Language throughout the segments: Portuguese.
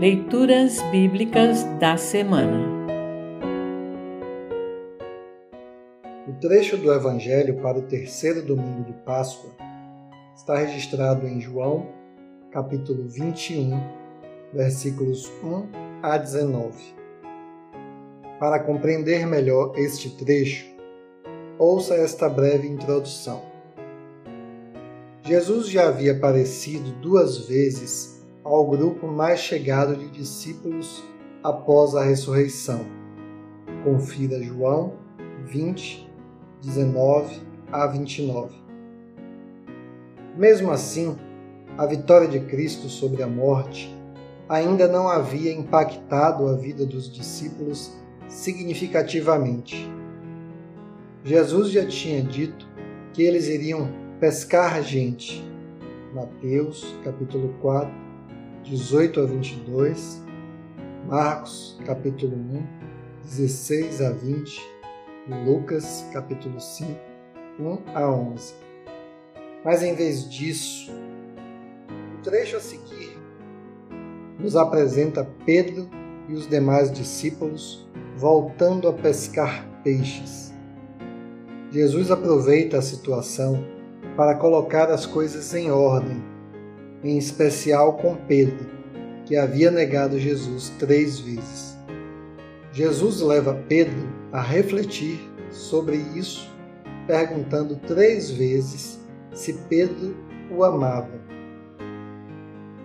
Leituras Bíblicas da Semana O trecho do Evangelho para o terceiro domingo de Páscoa está registrado em João, capítulo 21, versículos 1 a 19. Para compreender melhor este trecho, ouça esta breve introdução. Jesus já havia aparecido duas vezes ao grupo mais chegado de discípulos após a ressurreição. Confira João 20, 19 a 29. Mesmo assim, a vitória de Cristo sobre a morte ainda não havia impactado a vida dos discípulos significativamente. Jesus já tinha dito que eles iriam pescar gente. Mateus, capítulo 4, 18 a 22, Marcos, capítulo 1, 16 a 20, e Lucas, capítulo 5, 1 a 11. Mas em vez disso, o trecho a seguir nos apresenta Pedro e os demais discípulos voltando a pescar peixes. Jesus aproveita a situação para colocar as coisas em ordem em especial com Pedro, que havia negado Jesus três vezes. Jesus leva Pedro a refletir sobre isso, perguntando três vezes se Pedro o amava.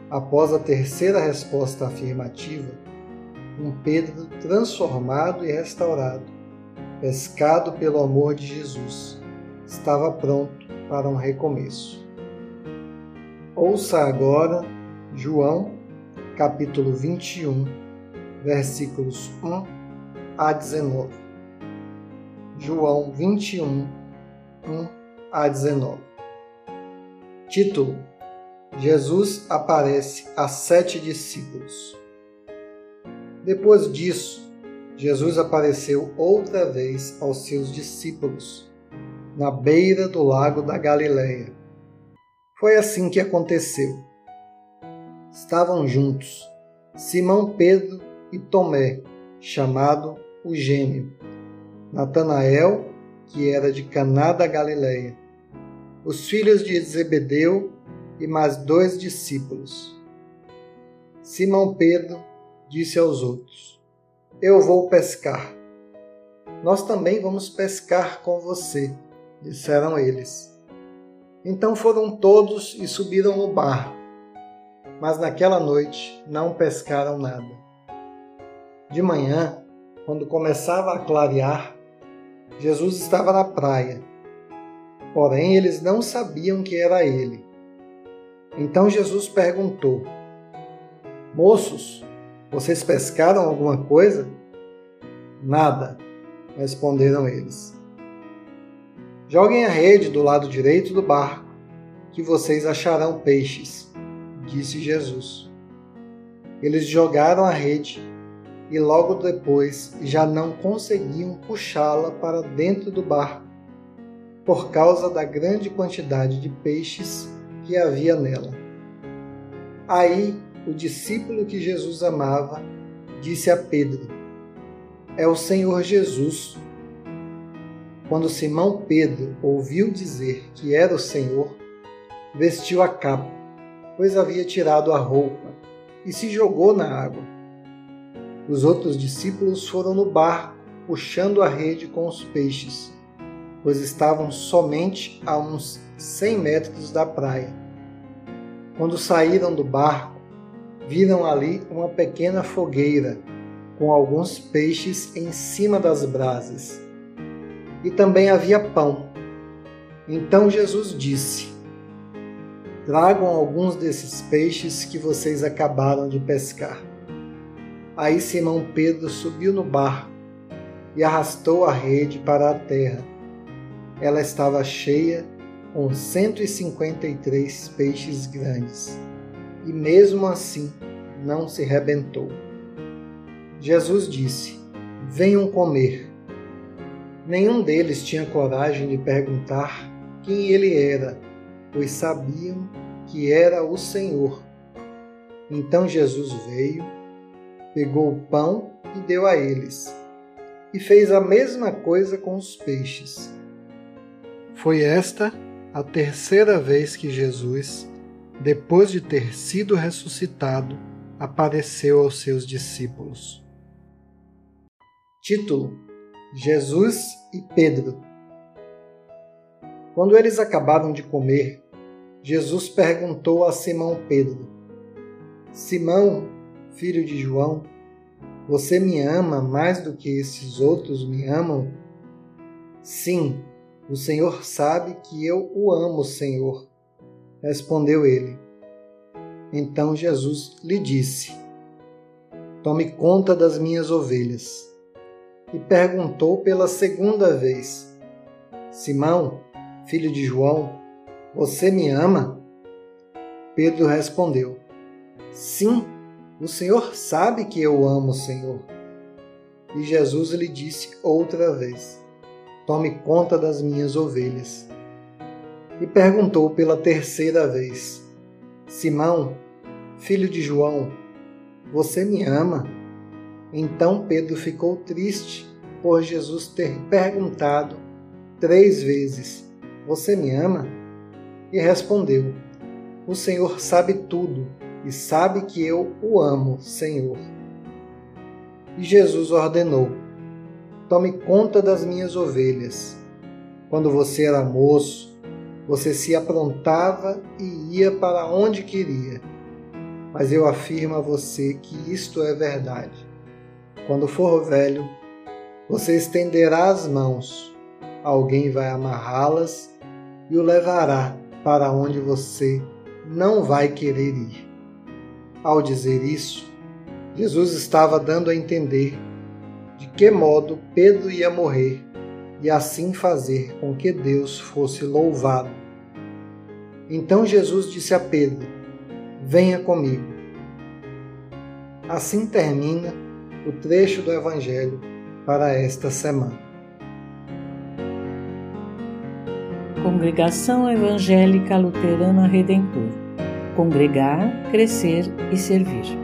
Após a terceira resposta afirmativa, um Pedro transformado e restaurado, pescado pelo amor de Jesus, estava pronto para um recomeço. Ouça agora João, capítulo 21, versículos 1 a 19. João 21, 1 a 19. Título: Jesus aparece a sete discípulos. Depois disso, Jesus apareceu outra vez aos seus discípulos, na beira do lago da Galileia foi assim que aconteceu. Estavam juntos Simão Pedro e Tomé, chamado o Gêmeo, Natanael, que era de Caná da Galileia, os filhos de Zebedeu e mais dois discípulos. Simão Pedro disse aos outros: Eu vou pescar. Nós também vamos pescar com você, disseram eles. Então foram todos e subiram no barco, mas naquela noite não pescaram nada. De manhã, quando começava a clarear, Jesus estava na praia. Porém, eles não sabiam que era ele. Então Jesus perguntou: Moços, vocês pescaram alguma coisa? Nada, responderam eles. Joguem a rede do lado direito do barco, que vocês acharão peixes, disse Jesus. Eles jogaram a rede e logo depois já não conseguiam puxá-la para dentro do barco, por causa da grande quantidade de peixes que havia nela. Aí o discípulo que Jesus amava disse a Pedro: É o Senhor Jesus. Quando Simão Pedro ouviu dizer que era o Senhor, vestiu a capa, pois havia tirado a roupa, e se jogou na água. Os outros discípulos foram no barco, puxando a rede com os peixes, pois estavam somente a uns cem metros da praia. Quando saíram do barco, viram ali uma pequena fogueira com alguns peixes em cima das brasas e também havia pão. Então Jesus disse: Tragam alguns desses peixes que vocês acabaram de pescar. Aí Simão Pedro subiu no barco e arrastou a rede para a terra. Ela estava cheia com 153 peixes grandes, e mesmo assim não se rebentou. Jesus disse: Venham comer. Nenhum deles tinha coragem de perguntar quem ele era, pois sabiam que era o Senhor. Então Jesus veio, pegou o pão e deu a eles, e fez a mesma coisa com os peixes. Foi esta a terceira vez que Jesus, depois de ter sido ressuscitado, apareceu aos seus discípulos. Título: Jesus e Pedro. Quando eles acabaram de comer, Jesus perguntou a Simão Pedro: Simão, filho de João, você me ama mais do que esses outros me amam? Sim, o Senhor sabe que eu o amo, Senhor. Respondeu ele. Então Jesus lhe disse: Tome conta das minhas ovelhas. E perguntou pela segunda vez: Simão, filho de João, você me ama? Pedro respondeu: Sim, o Senhor sabe que eu amo o Senhor. E Jesus lhe disse outra vez: Tome conta das minhas ovelhas. E perguntou pela terceira vez: Simão, filho de João, você me ama? Então Pedro ficou triste por Jesus ter perguntado três vezes: Você me ama? E respondeu: O Senhor sabe tudo e sabe que eu o amo, Senhor. E Jesus ordenou: Tome conta das minhas ovelhas. Quando você era moço, você se aprontava e ia para onde queria. Mas eu afirmo a você que isto é verdade. Quando for velho, você estenderá as mãos, alguém vai amarrá-las e o levará para onde você não vai querer ir. Ao dizer isso, Jesus estava dando a entender de que modo Pedro ia morrer e assim fazer com que Deus fosse louvado. Então Jesus disse a Pedro: Venha comigo. Assim termina o trecho do Evangelho para esta semana. Congregação Evangélica Luterana Redentor Congregar, Crescer e Servir.